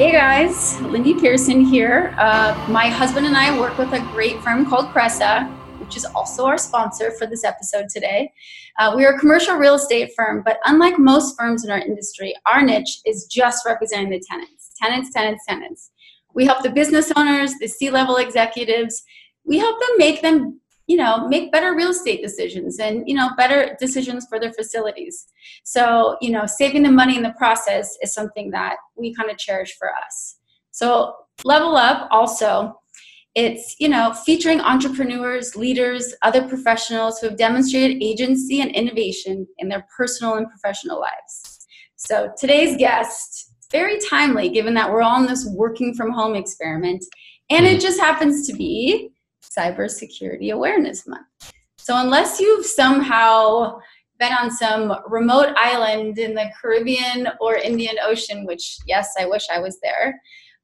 Hey guys, Lindy Pearson here. Uh, my husband and I work with a great firm called Cresa, which is also our sponsor for this episode today. Uh, we are a commercial real estate firm, but unlike most firms in our industry, our niche is just representing the tenants. Tenants, tenants, tenants. We help the business owners, the C level executives, we help them make them you know make better real estate decisions and you know better decisions for their facilities. So you know saving the money in the process is something that we kind of cherish for us. So level up also it's you know featuring entrepreneurs leaders other professionals who have demonstrated agency and innovation in their personal and professional lives. So today's guest very timely given that we're all in this working from home experiment and it mm. just happens to be Cybersecurity Awareness Month. So, unless you've somehow been on some remote island in the Caribbean or Indian Ocean, which, yes, I wish I was there,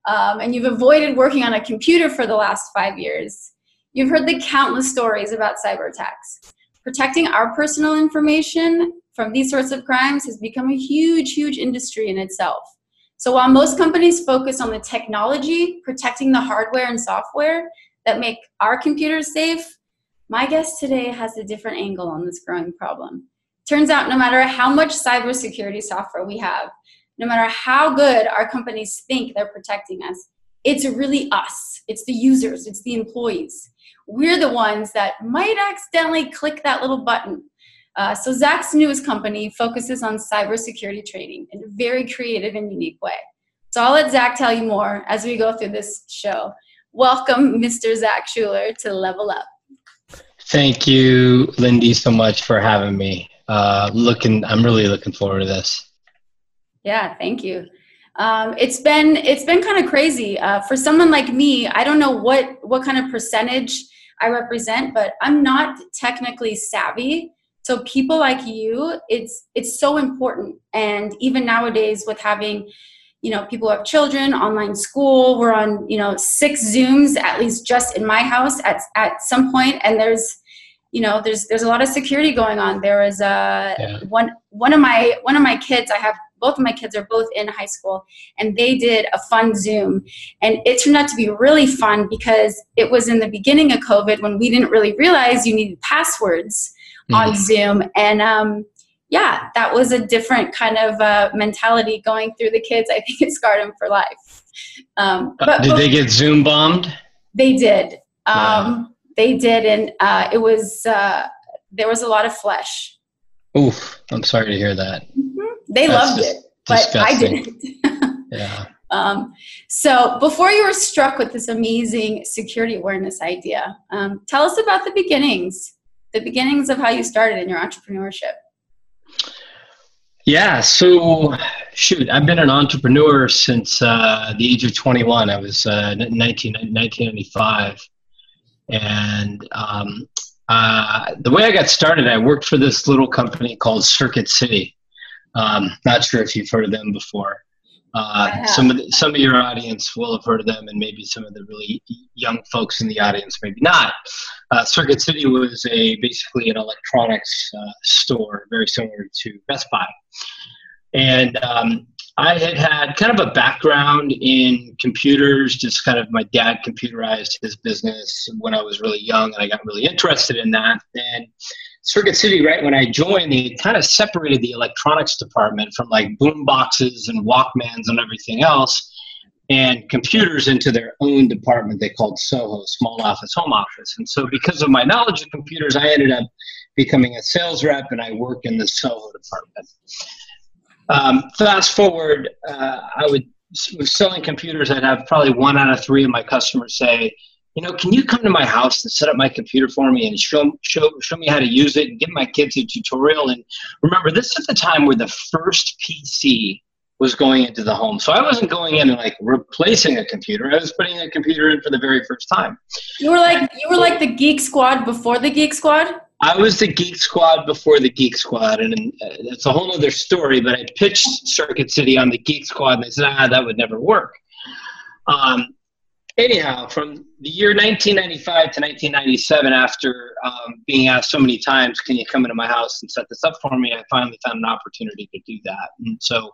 um, and you've avoided working on a computer for the last five years, you've heard the countless stories about cyber attacks. Protecting our personal information from these sorts of crimes has become a huge, huge industry in itself. So while most companies focus on the technology, protecting the hardware and software, that make our computers safe, my guest today has a different angle on this growing problem. Turns out, no matter how much cybersecurity software we have, no matter how good our companies think they're protecting us, it's really us. It's the users, it's the employees. We're the ones that might accidentally click that little button. Uh, so, Zack's newest company focuses on cybersecurity training in a very creative and unique way. So, I'll let Zack tell you more as we go through this show welcome Mr. Zack Schuler to Level Up. Thank you, Lindy, so much for having me. Uh, looking, I'm really looking forward to this. Yeah, thank you. Um, it's been it's been kind of crazy uh, for someone like me. I don't know what what kind of percentage I represent, but I'm not technically savvy. So people like you, it's it's so important. And even nowadays, with having you know people have children online school we're on you know six zooms at least just in my house at, at some point and there's you know there's there's a lot of security going on there is a yeah. one one of my one of my kids i have both of my kids are both in high school and they did a fun zoom and it turned out to be really fun because it was in the beginning of covid when we didn't really realize you needed passwords mm-hmm. on zoom and um, yeah, that was a different kind of uh, mentality going through the kids. I think it scarred them for life. Um, uh, but, did they get Zoom bombed? They did. Um, wow. They did, and uh, it was uh, there was a lot of flesh. Oof! I'm sorry to hear that. Mm-hmm. They That's loved it, but disgusting. I didn't. yeah. Um, so before you were struck with this amazing security awareness idea, um, tell us about the beginnings, the beginnings of how you started in your entrepreneurship. Yeah, so shoot, I've been an entrepreneur since uh, the age of 21. I was uh, 19, 1995. And um, uh, the way I got started, I worked for this little company called Circuit City. Um, not sure if you've heard of them before. Uh, some of the, some of your audience will have heard of them, and maybe some of the really young folks in the audience maybe not. Uh, Circuit City was a basically an electronics uh, store, very similar to Best Buy, and um, I had had kind of a background in computers. Just kind of my dad computerized his business when I was really young, and I got really interested in that. And Circuit City, right when I joined, they kind of separated the electronics department from like boom boxes and Walkmans and everything else, and computers into their own department they called SOHO, Small Office Home Office. And so, because of my knowledge of computers, I ended up becoming a sales rep, and I work in the SOHO department. Um, fast forward, uh, I would was selling computers. I'd have probably one out of three of my customers say, you know, can you come to my house and set up my computer for me and show show show me how to use it and give my kids a tutorial? And remember, this is the time where the first PC was going into the home. So I wasn't going in and like replacing a computer. I was putting a computer in for the very first time. You were like you were like the Geek Squad before the Geek Squad. I was the Geek Squad before the Geek Squad, and, and uh, it's a whole other story. But I pitched Circuit City on the Geek Squad, and they said, "Ah, that would never work." Um, anyhow, from the year 1995 to 1997, after um, being asked so many times, "Can you come into my house and set this up for me?" I finally found an opportunity to do that. And so,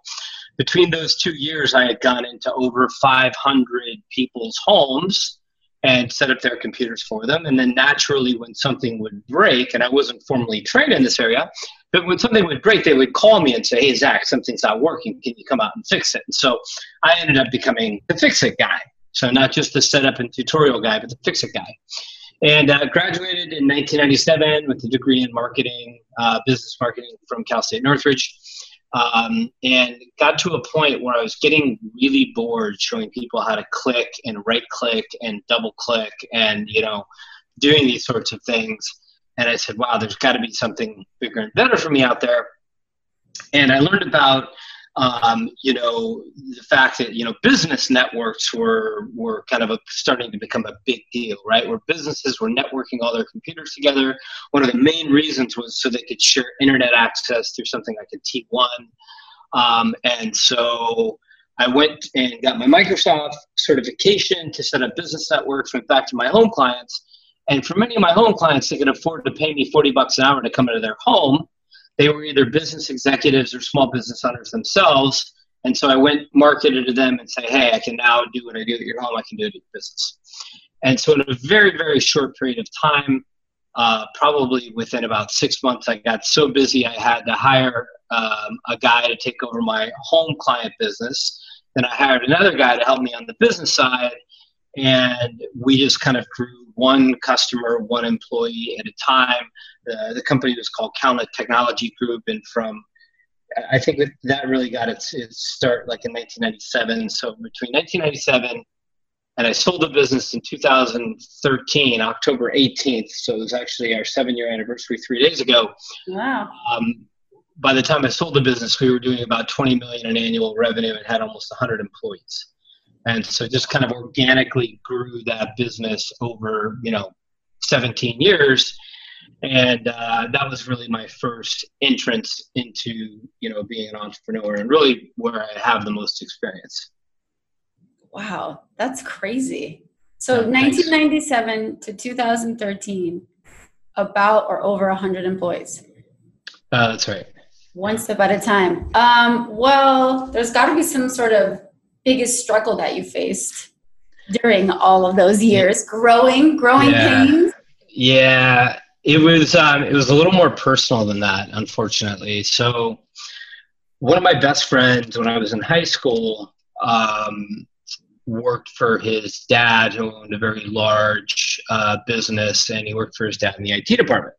between those two years, I had gone into over 500 people's homes and set up their computers for them. And then naturally, when something would break, and I wasn't formally trained in this area, but when something would break, they would call me and say, "Hey, Zack, something's not working. Can you come out and fix it?" And so I ended up becoming the fix-it guy. So not just the setup and tutorial guy, but the fix-it guy. And uh, graduated in 1997 with a degree in marketing, uh, business marketing from Cal State Northridge. Um, and got to a point where I was getting really bored showing people how to click and right click and double click and, you know, doing these sorts of things. And I said, wow, there's got to be something bigger and better for me out there. And I learned about um, you know, the fact that you know business networks were were kind of a, starting to become a big deal, right? Where businesses were networking all their computers together. One of the main reasons was so they could share internet access through something like a T1, um, and so. I went and got my Microsoft certification to set up business networks, went back to my home clients. And for many of my home clients, they could afford to pay me 40 bucks an hour to come into their home they were either business executives or small business owners themselves. And so I went marketed to them and say, hey, I can now do what I do at your home. I can do it at your business. And so in a very, very short period of time, uh, probably within about six months, I got so busy I had to hire um, a guy to take over my home client business. Then I hired another guy to help me on the business side. And we just kind of grew one customer, one employee at a time. The, the company was called CalNet Technology Group, and from I think that, that really got its, its start like in 1997. So between 1997 and I sold the business in 2013, October 18th. So it was actually our seven year anniversary three days ago. Wow. Um, by the time I sold the business, we were doing about 20 million in annual revenue and had almost 100 employees and so just kind of organically grew that business over you know 17 years. And uh, that was really my first entrance into you know being an entrepreneur and really where i have the most experience. Wow that's crazy. So yeah, 1997 thanks. to 2013 about or over 100 employees? Uh, that's right. One step at a time. Um, well there's got to be some sort of biggest struggle that you faced during all of those years growing growing yeah. pains? Yeah. It was um, it was a little more personal than that unfortunately. So one of my best friends when i was in high school um, worked for his dad who owned a very large uh, business and he worked for his dad in the it department.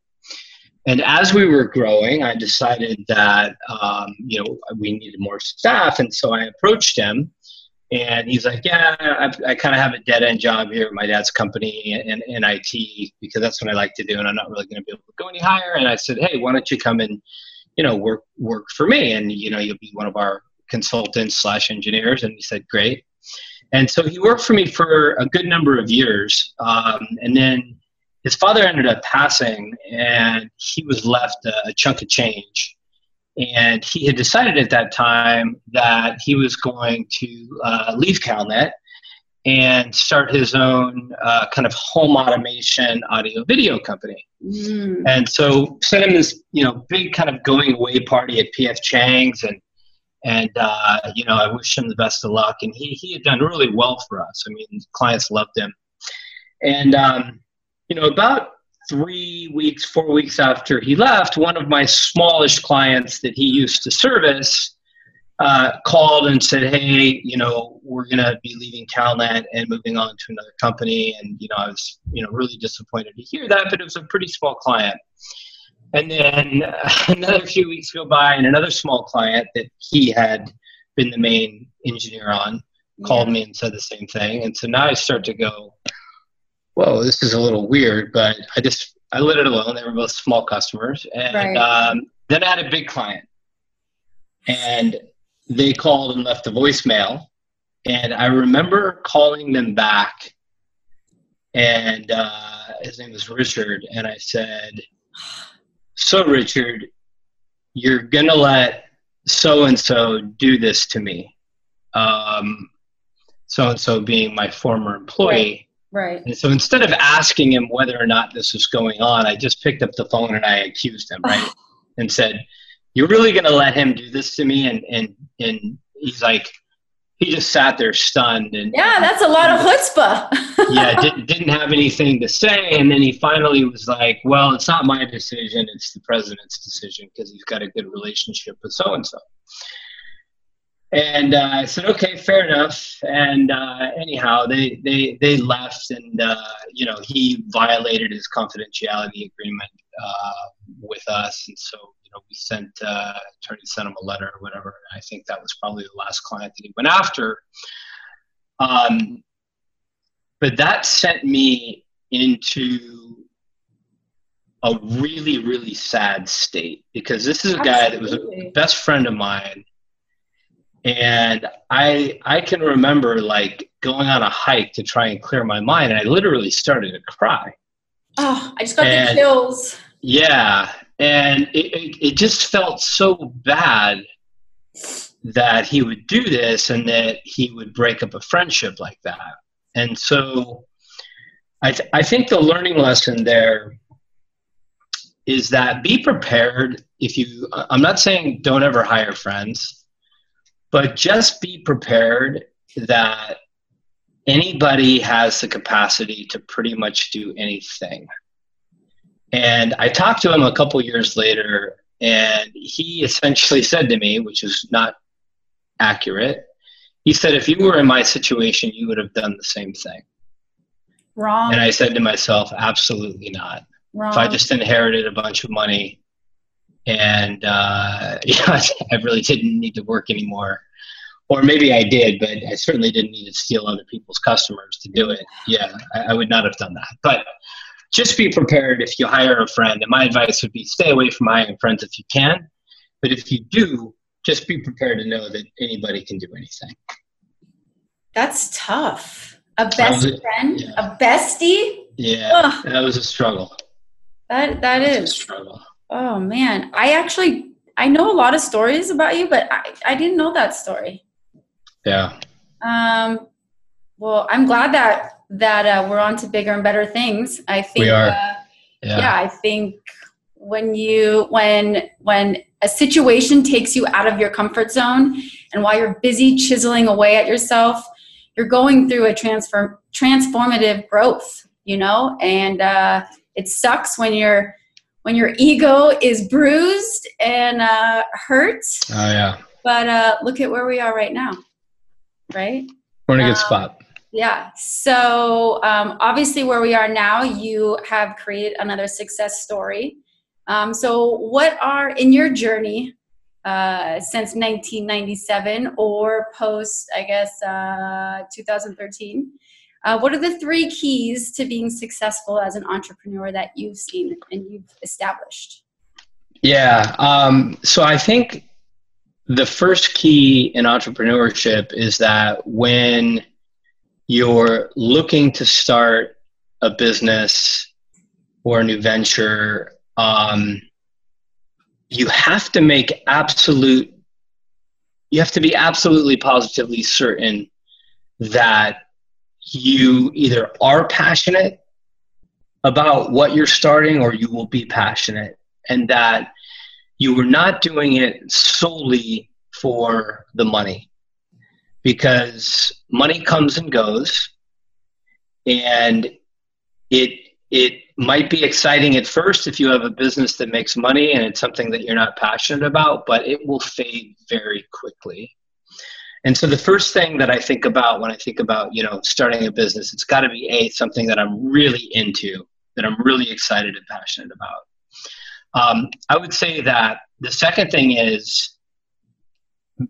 And as we were growing i decided that um, you know we needed more staff and so i approached him and he's like, yeah, I, I kind of have a dead end job here at my dad's company in, in IT because that's what I like to do, and I'm not really going to be able to go any higher. And I said, hey, why don't you come and, you know, work work for me, and you know, you'll be one of our consultants slash engineers. And he said, great. And so he worked for me for a good number of years, um, and then his father ended up passing, and he was left a, a chunk of change and he had decided at that time that he was going to uh, leave CalNet and start his own uh, kind of home automation audio video company. Mm. And so sent him this, you know, big kind of going away party at PF Chang's and and uh, you know, I wish him the best of luck. And he he had done really well for us. I mean, clients loved him. And um, you know, about three weeks, four weeks after he left, one of my smallish clients that he used to service uh, called and said, "Hey, you know, we're going to be leaving CalNet and moving on to another company." And you know, I was you know really disappointed to hear that, but it was a pretty small client. And then another few weeks go by, and another small client that he had been the main engineer on called me and said the same thing. And so now I start to go, whoa, this is a little weird, but I just I let it alone. They were both small customers, and right. um, then I had a big client, and they called and left a voicemail, and I remember calling them back, and uh, his name was Richard, and I said, "So Richard, you're gonna let so and so do this to me." Um, so and so being my former employee. Right. And so instead of asking him whether or not this was going on, I just picked up the phone and I accused him, right? and said, You're really gonna let him do this to me? And and and he's like he just sat there stunned and yeah that's a lot of chutzpah yeah didn't, didn't have anything to say and then he finally was like well it's not my decision it's the president's decision because he's got a good relationship with so and so and uh, I said, okay, fair enough. And uh, anyhow, they, they, they left, and uh, you know he violated his confidentiality agreement uh, with us, and so you know we sent uh, attorney sent him a letter or whatever. I think that was probably the last client that he went after. Um, but that sent me into a really really sad state because this is a guy that was a best friend of mine and i i can remember like going on a hike to try and clear my mind and i literally started to cry. Oh i just got and, the chills. Yeah and it, it, it just felt so bad that he would do this and that he would break up a friendship like that. And so i, th- I think the learning lesson there is that be prepared if you i'm not saying don't ever hire friends but just be prepared that anybody has the capacity to pretty much do anything. And I talked to him a couple years later, and he essentially said to me, which is not accurate, he said, if you were in my situation, you would have done the same thing. Wrong. And I said to myself, absolutely not. Wrong. If I just inherited a bunch of money and uh, yeah, I really didn't need to work anymore. Or maybe I did, but I certainly didn't need to steal other people's customers to do it. Yeah, I, I would not have done that. But just be prepared if you hire a friend. And my advice would be stay away from hiring friends if you can. But if you do, just be prepared to know that anybody can do anything. That's tough. A best friend, yeah. a bestie. Yeah, Ugh. that was a struggle. That that is a struggle. Oh man, I actually I know a lot of stories about you, but I, I didn't know that story. Yeah. Um. Well, I'm glad that that uh, we're on to bigger and better things. I think. We are. Uh, yeah. yeah. I think when you when when a situation takes you out of your comfort zone, and while you're busy chiseling away at yourself, you're going through a transform transformative growth. You know, and uh, it sucks when you're when your ego is bruised and uh, hurt. Oh yeah. But uh, look at where we are right now, right? We're in a good um, spot. Yeah. So um, obviously, where we are now, you have created another success story. Um, so, what are in your journey uh, since 1997 or post, I guess, uh, 2013? Uh, what are the three keys to being successful as an entrepreneur that you've seen and you've established? Yeah. Um, so I think the first key in entrepreneurship is that when you're looking to start a business or a new venture, um, you have to make absolute, you have to be absolutely positively certain that you either are passionate about what you're starting or you will be passionate and that you were not doing it solely for the money because money comes and goes and it it might be exciting at first if you have a business that makes money and it's something that you're not passionate about but it will fade very quickly and so the first thing that I think about when I think about, you know, starting a business, it's got to be a something that I'm really into, that I'm really excited and passionate about. Um, I would say that the second thing is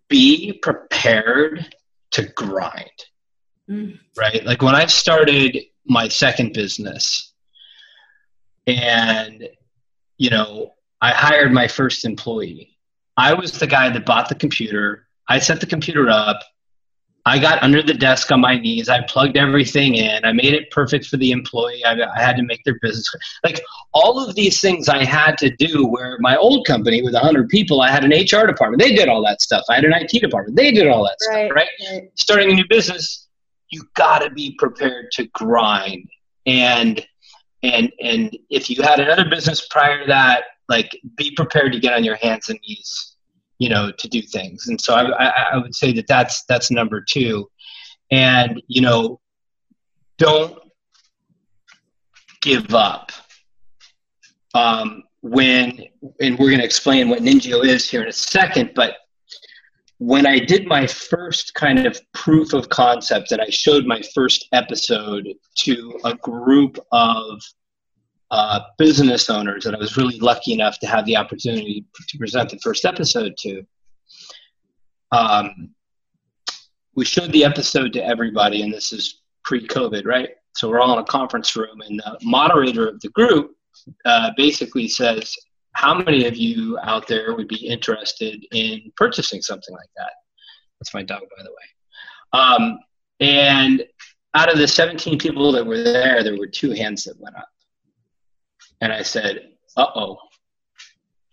be prepared to grind. Mm. Right? Like when I started my second business and you know, I hired my first employee. I was the guy that bought the computer I set the computer up. I got under the desk on my knees. I plugged everything in. I made it perfect for the employee. I, I, had to make their business like all of these things I had to do. Where my old company with hundred people, I had an HR department. They did all that stuff. I had an IT department. They did all that right, stuff. Right? right? Starting a new business, you got to be prepared to grind and and and if you had another business prior to that like be prepared to get on your hands and knees you know to do things. And so I, I, I would say that that's that's number two. And you know don't give up um, when and we're going to explain what Ninjio is here in a second but when I did my first kind of proof of concept and I showed my first episode to a group of uh, business owners that I was really lucky enough to have the opportunity to present the first episode to, um, we showed the episode to everybody, and this is pre COVID, right? So we're all in a conference room, and the moderator of the group uh, basically says, how many of you out there would be interested in purchasing something like that? That's my dog, by the way. Um, and out of the 17 people that were there, there were two hands that went up. And I said, uh oh,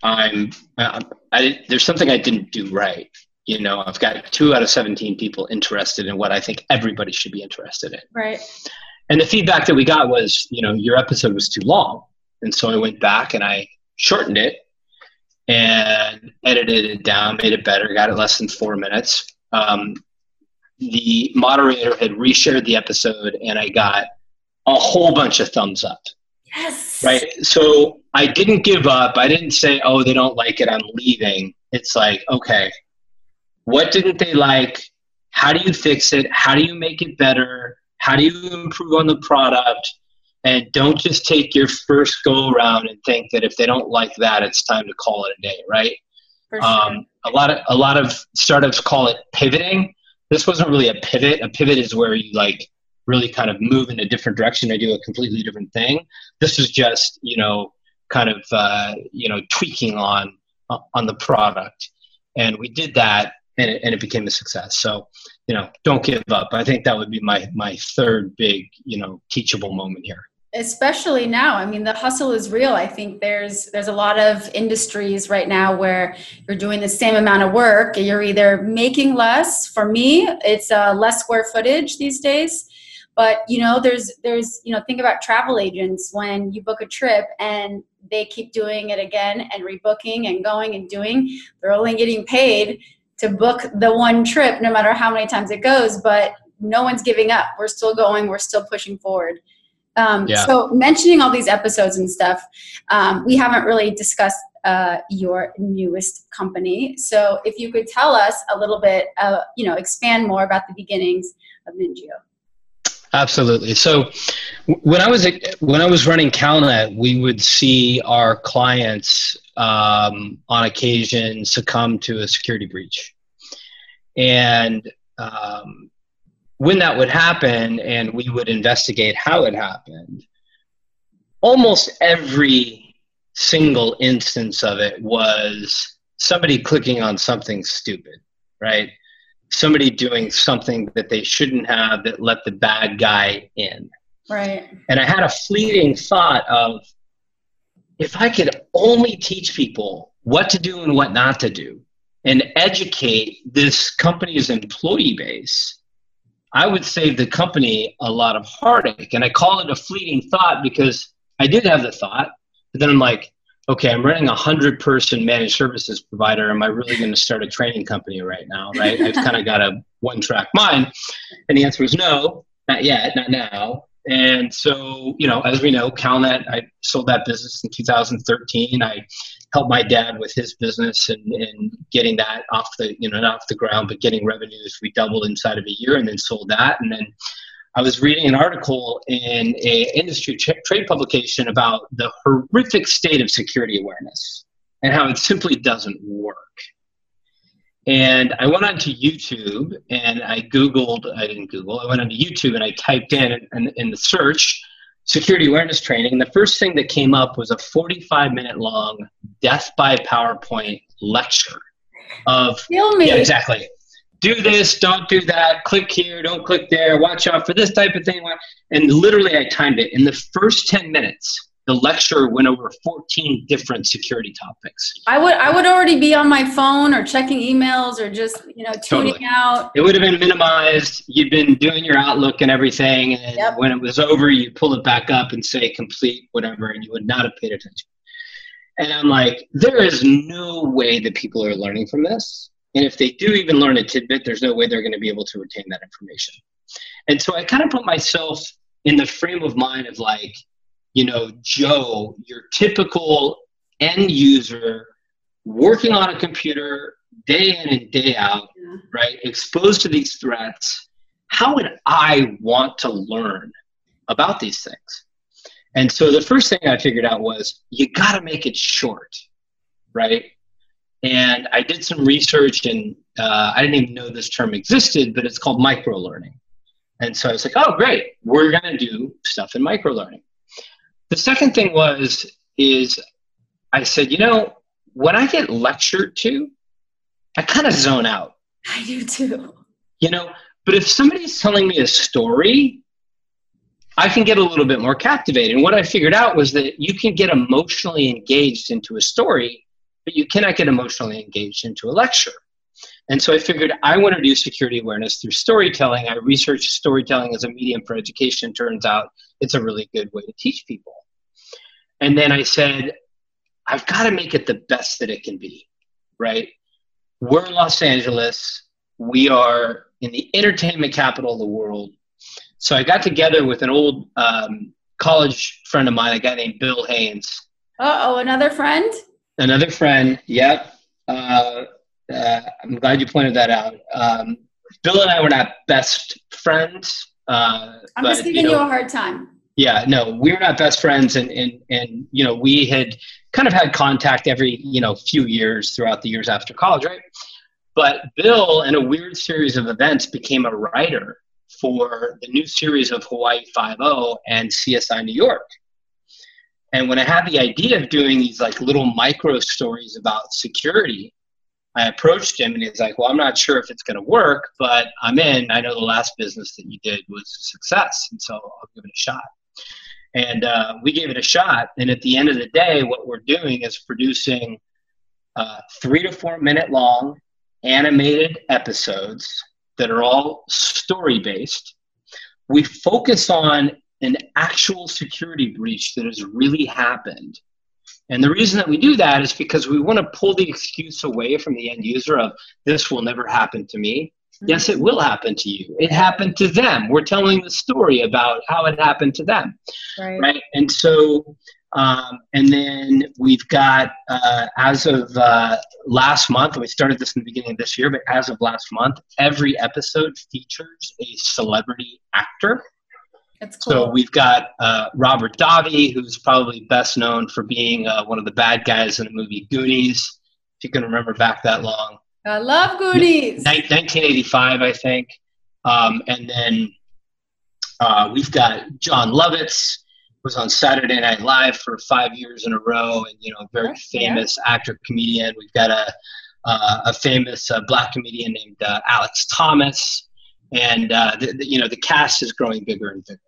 I'm, I, I, there's something I didn't do right. You know, I've got two out of 17 people interested in what I think everybody should be interested in. Right. And the feedback that we got was, you know, your episode was too long. And so I went back and I shortened it and edited it down, made it better, got it less than four minutes. Um, the moderator had reshared the episode, and I got a whole bunch of thumbs up. Yes. Right. So I didn't give up. I didn't say, oh, they don't like it, I'm leaving. It's like, okay, what didn't they like? How do you fix it? How do you make it better? How do you improve on the product? and don't just take your first go around and think that if they don't like that it's time to call it a day right sure. um, a lot of a lot of startups call it pivoting this wasn't really a pivot a pivot is where you like really kind of move in a different direction. And do a completely different thing. This is just you know kind of uh, you know tweaking on on the product. And we did that and it, and it became a success. So you know don't give up. I think that would be my my third big you know teachable moment here. Especially now. I mean the hustle is real. I think there's there's a lot of industries right now where you're doing the same amount of work. You're either making less. For me it's uh, less square footage these days but you know there's there's you know think about travel agents when you book a trip and they keep doing it again and rebooking and going and doing they're only getting paid to book the one trip no matter how many times it goes but no one's giving up we're still going we're still pushing forward um, yeah. So mentioning all these episodes and stuff, um, we haven't really discussed uh, your newest company. So if you could tell us a little bit, uh, you know, expand more about the beginnings of Ninjio. Absolutely. So when I was when I was running CalNet, we would see our clients um, on occasion succumb to a security breach, and um, when that would happen and we would investigate how it happened, almost every single instance of it was somebody clicking on something stupid, right? Somebody doing something that they shouldn't have that let the bad guy in. Right. And I had a fleeting thought of if I could only teach people what to do and what not to do and educate this company's employee base I would save the company a lot of heartache. And I call it a fleeting thought because I did have the thought, but then I'm like, okay, I'm running a hundred person managed services provider. Am I really going to start a training company right now? Right? I've kind of got a one track mind. And the answer was no, not yet, not now. And so, you know, as we know, CalNet, I sold that business in 2013. I helped my dad with his business and, and getting that off the you know not off the ground but getting revenues we doubled inside of a year and then sold that and then I was reading an article in a industry trade publication about the horrific state of security awareness and how it simply doesn't work. And I went onto YouTube and I Googled, I didn't Google, I went onto YouTube and I typed in, in, in the search security awareness training. And the first thing that came up was a 45 minute long death by PowerPoint lecture of Kill me. yeah, exactly. Do this, don't do that, click here, don't click there, watch out for this type of thing. And literally I timed it. In the first 10 minutes, the lecture went over 14 different security topics. I would I would already be on my phone or checking emails or just you know tuning totally. out. It would have been minimized. You'd been doing your Outlook and everything, and yep. when it was over, you pull it back up and say complete whatever, and you would not have paid attention. And I'm like, there is no way that people are learning from this. And if they do even learn a tidbit, there's no way they're going to be able to retain that information. And so I kind of put myself in the frame of mind of like, you know, Joe, your typical end user working on a computer day in and day out, yeah. right? Exposed to these threats. How would I want to learn about these things? And so the first thing I figured out was you got to make it short, right? And I did some research, and uh, I didn't even know this term existed, but it's called micro learning. And so I was like, oh, great, we're going to do stuff in micro learning. The second thing was, is I said, you know, when I get lectured to, I kind of zone out. I do too. You know, but if somebody's telling me a story, I can get a little bit more captivated. And what I figured out was that you can get emotionally engaged into a story, but you cannot get emotionally engaged into a lecture. And so I figured I want to do security awareness through storytelling. I researched storytelling as a medium for education. Turns out it's a really good way to teach people. And then I said, I've got to make it the best that it can be, right? We're in Los Angeles. We are in the entertainment capital of the world. So I got together with an old um, college friend of mine, a guy named Bill Haynes. Oh, another friend? Another friend, yep. Uh, uh, I'm glad you pointed that out. Um, Bill and I were not best friends. Uh, I'm but, just giving you, know, you, a hard time. Yeah, no, we're not best friends, and and and you know we had kind of had contact every you know few years throughout the years after college, right? But Bill, in a weird series of events, became a writer for the new series of Hawaii Five O and CSI New York. And when I had the idea of doing these like little micro stories about security, I approached him and he's like, Well, I'm not sure if it's going to work, but I'm in. I know the last business that you did was a success. And so I'll give it a shot. And uh, we gave it a shot. And at the end of the day, what we're doing is producing uh, three to four minute long animated episodes that are all story based. We focus on an actual security breach that has really happened and the reason that we do that is because we want to pull the excuse away from the end user of this will never happen to me. Yes, it will happen to you. It happened to them. We're telling the story about how it happened to them. Right. right? And so, um, and then we've got, uh, as of uh, last month, we started this in the beginning of this year, but as of last month, every episode features a celebrity actor. Cool. So we've got uh, Robert Davi, who's probably best known for being uh, one of the bad guys in the movie Goonies, if you can remember back that long. I love Goonies. 1985, I think. Um, and then uh, we've got Jon Lovitz, who was on Saturday Night Live for five years in a row, and you know, very famous yeah. actor comedian. We've got a uh, a famous uh, black comedian named uh, Alex Thomas, and uh, the, the, you know the cast is growing bigger and bigger.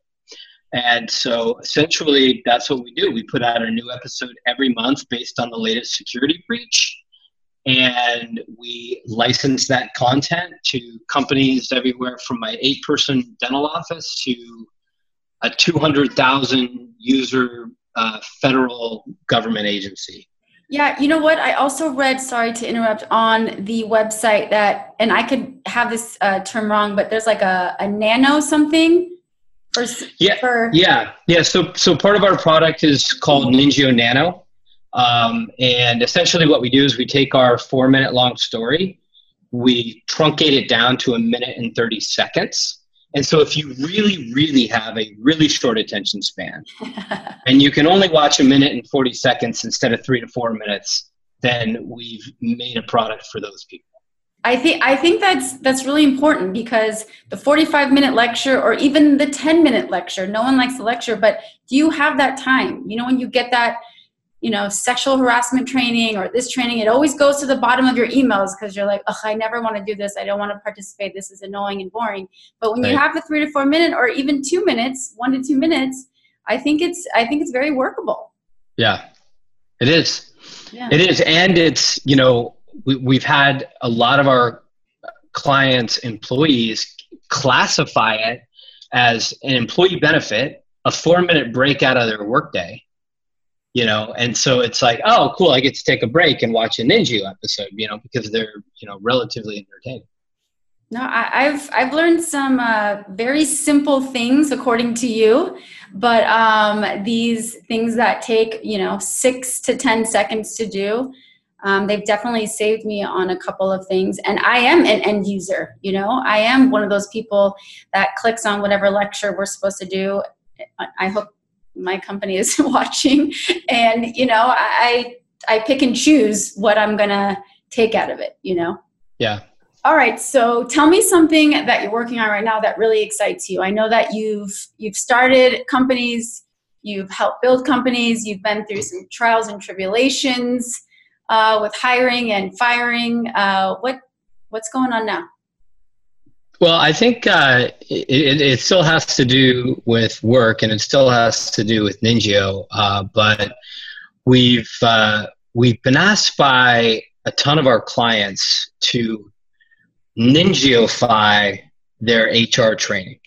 And so essentially, that's what we do. We put out a new episode every month based on the latest security breach. And we license that content to companies everywhere from my eight person dental office to a 200,000 user uh, federal government agency. Yeah, you know what? I also read, sorry to interrupt, on the website that, and I could have this uh, term wrong, but there's like a, a nano something for, yeah, for... yeah, yeah. So, so part of our product is called Ninjio Nano, um, and essentially what we do is we take our four minute long story, we truncate it down to a minute and thirty seconds. And so, if you really, really have a really short attention span, and you can only watch a minute and 40 seconds instead of three to four minutes, then we've made a product for those people. I think I think that's that's really important because the 45 minute lecture or even the 10 minute lecture, no one likes the lecture, but do you have that time? You know, when you get that, you know, sexual harassment training or this training, it always goes to the bottom of your emails because you're like, oh, I never want to do this. I don't want to participate. This is annoying and boring. But when right. you have the three to four minute or even two minutes, one to two minutes, I think it's I think it's very workable. Yeah, it is. Yeah. It is, and it's you know we, we've had a lot of our clients employees classify it as an employee benefit, a four minute break out of their workday you know? And so it's like oh cool i get to take a break and watch a ninja episode you know because they're you know relatively entertaining. No I, have i've learned some uh, very simple things according to you but um, these things that take you know six to ten seconds to do um, they've definitely saved me on a couple of things. And i am an end user you know? I am one of those people that clicks on whatever lecture we're supposed to do. I hope my company is watching. And you know i i pick and choose what i'm gonna take out of it you know? Yeah. All right so tell me something that you're working on right now that really excites you. I know that you've you've started companies you've helped build companies you've been through some trials and tribulations uh, with hiring and firing uh, what what's going on now well, I think uh, it, it, still has to do with work, and it still has to do with Ninjio. Uh, but we've uh, we've been asked by a ton of our clients to Ninjiofy their HR training.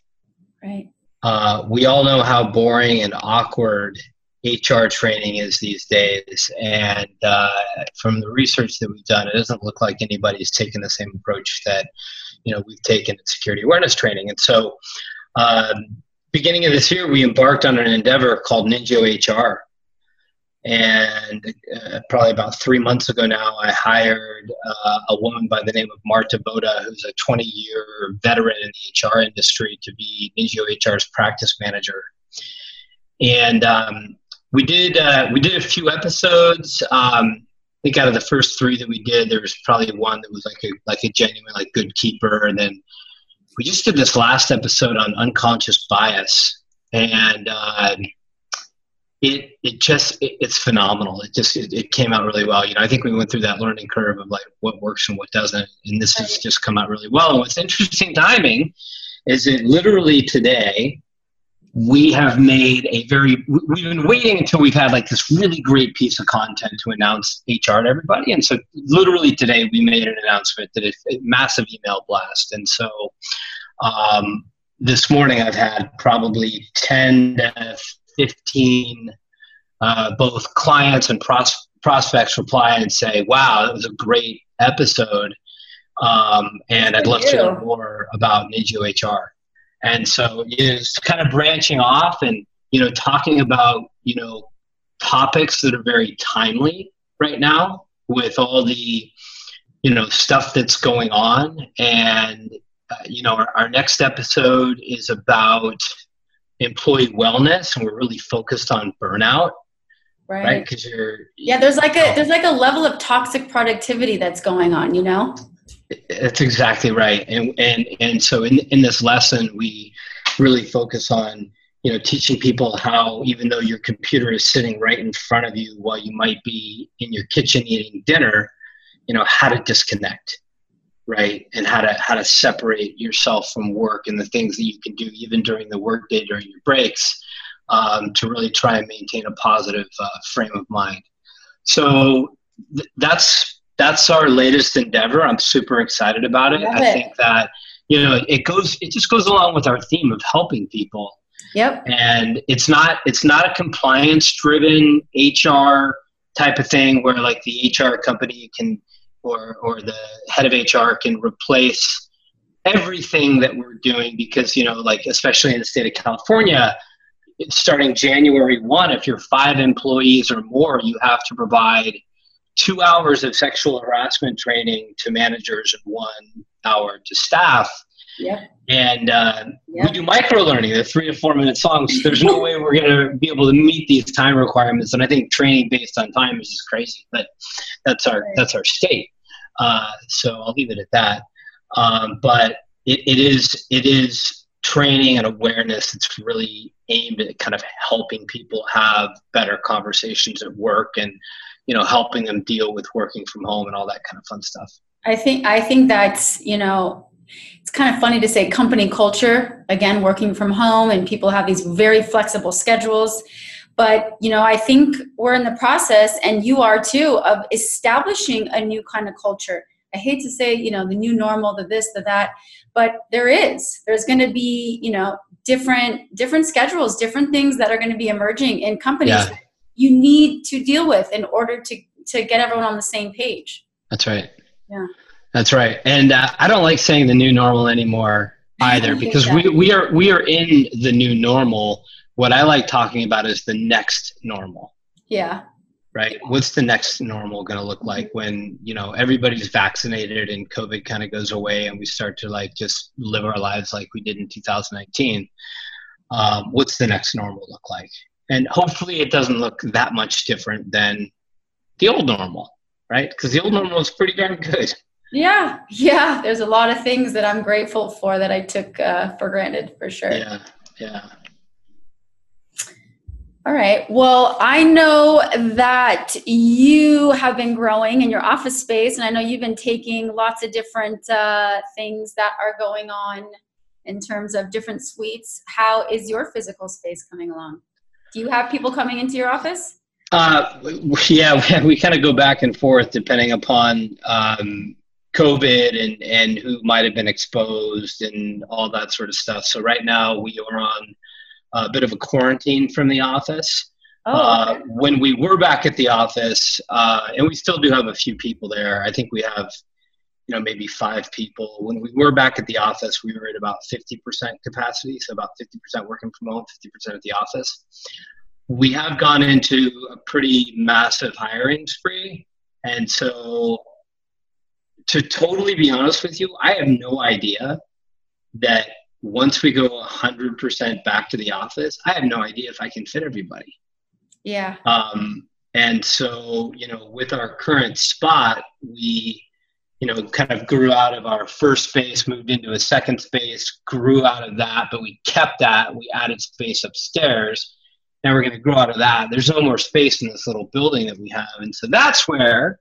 Right. Uh, we all know how boring and awkward HR training is these days, and uh, from the research that we've done, it doesn't look like anybody's taken the same approach that you know we've taken in security awareness training. And so, um, beginning of this year, we embarked on an endeavor called Ninja HR. And uh, probably about three months ago now, I hired uh, a woman by the name of Marta Boda, who's a 20 year veteran in the HR industry, to be Ninja HR's practice manager. And um, we did uh, we did a few episodes. Um, think out of the first three that we did, there was probably one that was like a like a genuine like good keeper, and then we just did this last episode on unconscious bias, and uh, it it just it, it's phenomenal. It just it, it, came out really well. You know, I think we went through that learning curve of like what works and what doesn't, and this has just come out really well. And what's interesting timing is it literally today we have made a very we've been waiting until we've had like this really great piece of content to announce hr to everybody. And so literally today we made an announcement that it's a massive email blast. And so um, this morning i've had probably 10 to 15 uh, both clients and pros- prospects reply and say wow that was a great episode. Um, and i'd love to know more about Ninja hr and so it's kind of branching off and, you know, talking about, you know, topics that are very timely right now with all the, you know, stuff that's going on. And, uh, you know, our, our next episode is about employee wellness and we're really focused on burnout right because right? you're yeah there's like a there's like a level of toxic productivity that's going on you know that's exactly right. And and and so in in this lesson we really focus on you know teaching people how even though your computer is sitting right in front of you while you might be in your kitchen eating dinner, you know how to disconnect right and how to how to separate yourself from work and the things that you can do even during the workday during your breaks um, to really try and maintain a positive uh, frame of mind so th- that's that's our latest endeavor. I'm super excited about it. I, I think that you know it goes it just goes along with our theme of helping people. Yep. And it's not it's not a compliance driven HR type of thing where like the HR company can or or the head of HR can replace everything that we're doing because you know like especially in the state of California starting January 1 if you're 5 employees or more you have to provide two hours of sexual harassment training to managers and one hour to staff. Yep. And uh, yep. we do micro learning. They're three to four minute songs. There's no way we're going to be able to meet these time requirements. And I think training based on time is just crazy. But that's our right. that's our state. Uh, so I'll leave it at that. Um, but it, it is it is training and awareness that's really aimed at kind of helping people have better conversations at work and you know helping them deal with working from home and all that kind of fun stuff. I think i think that's you know it's kind of funny to say company culture again working from home and people have these very flexible schedules. But you know i think we're in the process and you are too of establishing a new kind of culture. I hate to say you know the new normal the this the that but there is. There's going to be you know different different schedules different things that are going to be emerging in companies. Yeah. You need to deal with in order to to get everyone on the same page that's right yeah that's right. And uh, I don't like saying the new normal anymore either because we, we are we are in the new normal. What I like talking about is the next normal. Yeah. Right. What's the next normal going to look like when, you know, everybody's vaccinated and COVID kind of goes away and we start to like just live our lives like we did in 2019? Um, what's the next normal look like? And hopefully it doesn't look that much different than the old normal, right? Because the old normal is pretty darn good. Yeah, yeah. There's a lot of things that I'm grateful for that I took uh, for granted, for sure. Yeah, yeah. All right. Well, I know that you have been growing in your office space, and I know you've been taking lots of different uh, things that are going on in terms of different suites. How is your physical space coming along? Do you have people coming into your office? Uh, yeah, we kind of go back and forth depending upon um, COVID and, and who might have been exposed and all that sort of stuff. So right now we are on a bit of a quarantine from the office. Oh, uh, okay. uh, when we were back at the office, uh, and we still do have a few people there. I think we have, you know, maybe five people. When we were back at the office, we were at about 50% capacity, so about 50% working from home, 50% at the office. We have gone into a pretty massive hiring spree, and so to totally be honest with you, I have no idea that once we go 100% back to the office, I have no idea if I can fit everybody. Yeah. Um, and so, you know, with our current spot, we, you know, kind of grew out of our first space, moved into a second space, grew out of that, but we kept that. We added space upstairs. Now we're going to grow out of that. There's no more space in this little building that we have. And so that's where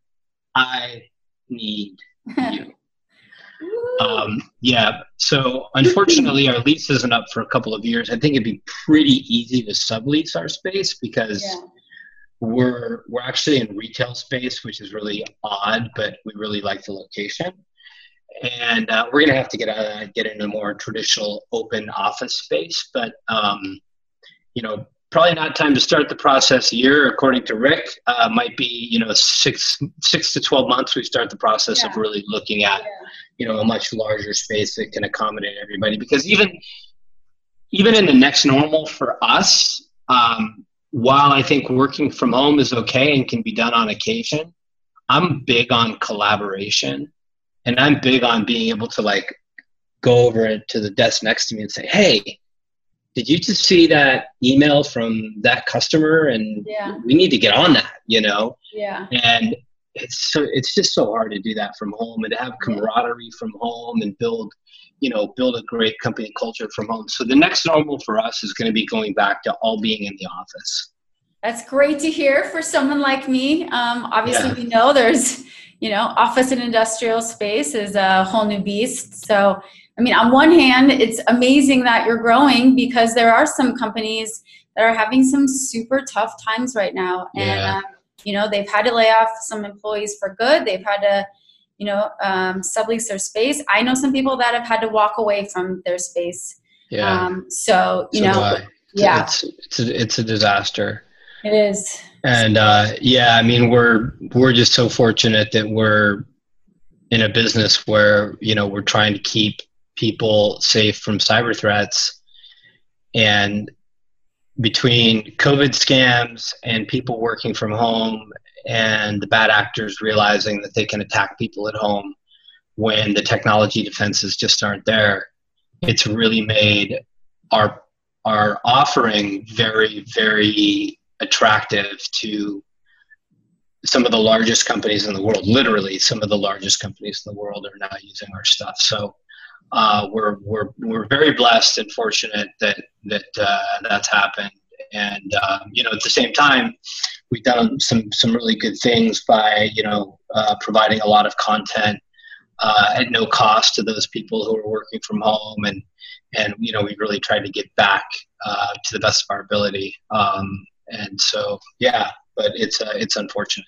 I need you. um, yeah. So unfortunately, our lease isn't up for a couple of years. I think it'd be pretty easy to sublease our space because yeah. We're we're actually in retail space, which is really odd, but we really like the location. And uh, we're gonna have to get out get into more traditional open office space. But um, you know, probably not time to start the process a year according to rick uh, might be you know six six to 12 months we start the process yeah. of really looking at yeah. you know a much larger space that can accommodate everybody because even even in the next normal for us um, while i think working from home is okay and can be done on occasion i'm big on collaboration. And i'm big on being able to like go over to the desk next to me and say hey did you just see that email from that customer? And yeah. we need to get on that you know? Yeah. And it's so it's just so hard to do that from home and to have camaraderie from home and build you know build a great company culture from home so the next normal for us is going to be going back to all being in the office that's great to hear for someone like me um, obviously yeah. we know there's you know office and industrial space is a whole new beast so I mean, on one hand, it's amazing that you're growing because there are some companies that are having some super tough times right now. And, yeah. uh, you know, they've had to lay off some employees for good. They've had to, you know, um, sublease their space. I know some people that have had to walk away from their space. Yeah. Um, so, you so know, yeah. It's, it's, a, it's a disaster. It is. And uh, yeah, I mean, we're we're just so fortunate that we're in a business where you know we're trying to keep people safe from cyber threats. And between COVID scams and people working from home and the bad actors realizing that they can attack people at home when the technology defenses just aren't there, it's really made our our offering very, very attractive to some of the largest companies in the world. Literally, some of the largest companies in the world are now using our stuff. So uh, we're, we're, we're very blessed and fortunate that, that uh, that's happened. And, um, you know, at the same time, we've done some, some really good things by, you know, uh, providing a lot of content uh, at no cost to those people who are working from home, and and you know we really tried to get back uh, to the best of our ability. Um, and so yeah, but it's uh, it's unfortunate.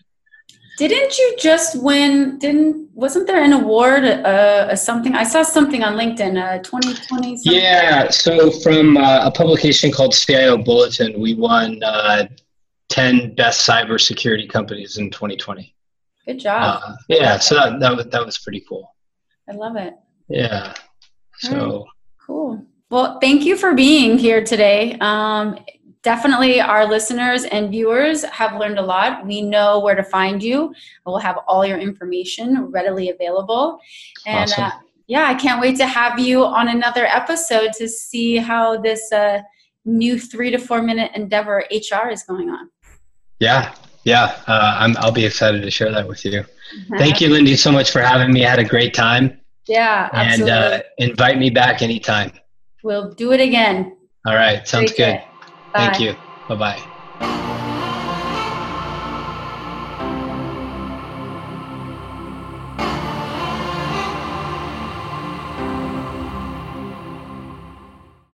Didn't you just win? Didn't wasn't there an award? Uh, something I saw something on LinkedIn. Uh, twenty twenty. Yeah. So from uh, a publication called CIO Bulletin, we won uh, ten best cybersecurity companies in 2020. Good job. Uh, yeah. So that that was, that was pretty cool. I love it. Yeah. So. Right. Cool. Well, thank you for being here today. Um, definitely our listeners and viewers have learned a lot. We know where to find you. We'll have all your information readily available. And awesome. uh, yeah, I can't wait to have you on another episode to see how this uh, new three to four minute endeavor HR is going on. Yeah, yeah, uh, I'm, I'll be excited to share that with you. Thank you, Lindy, so much for having me. I had a great time. Yeah, absolutely. And uh, invite me back anytime. We'll do it again. All right, sounds great good. Thank you. Bye bye.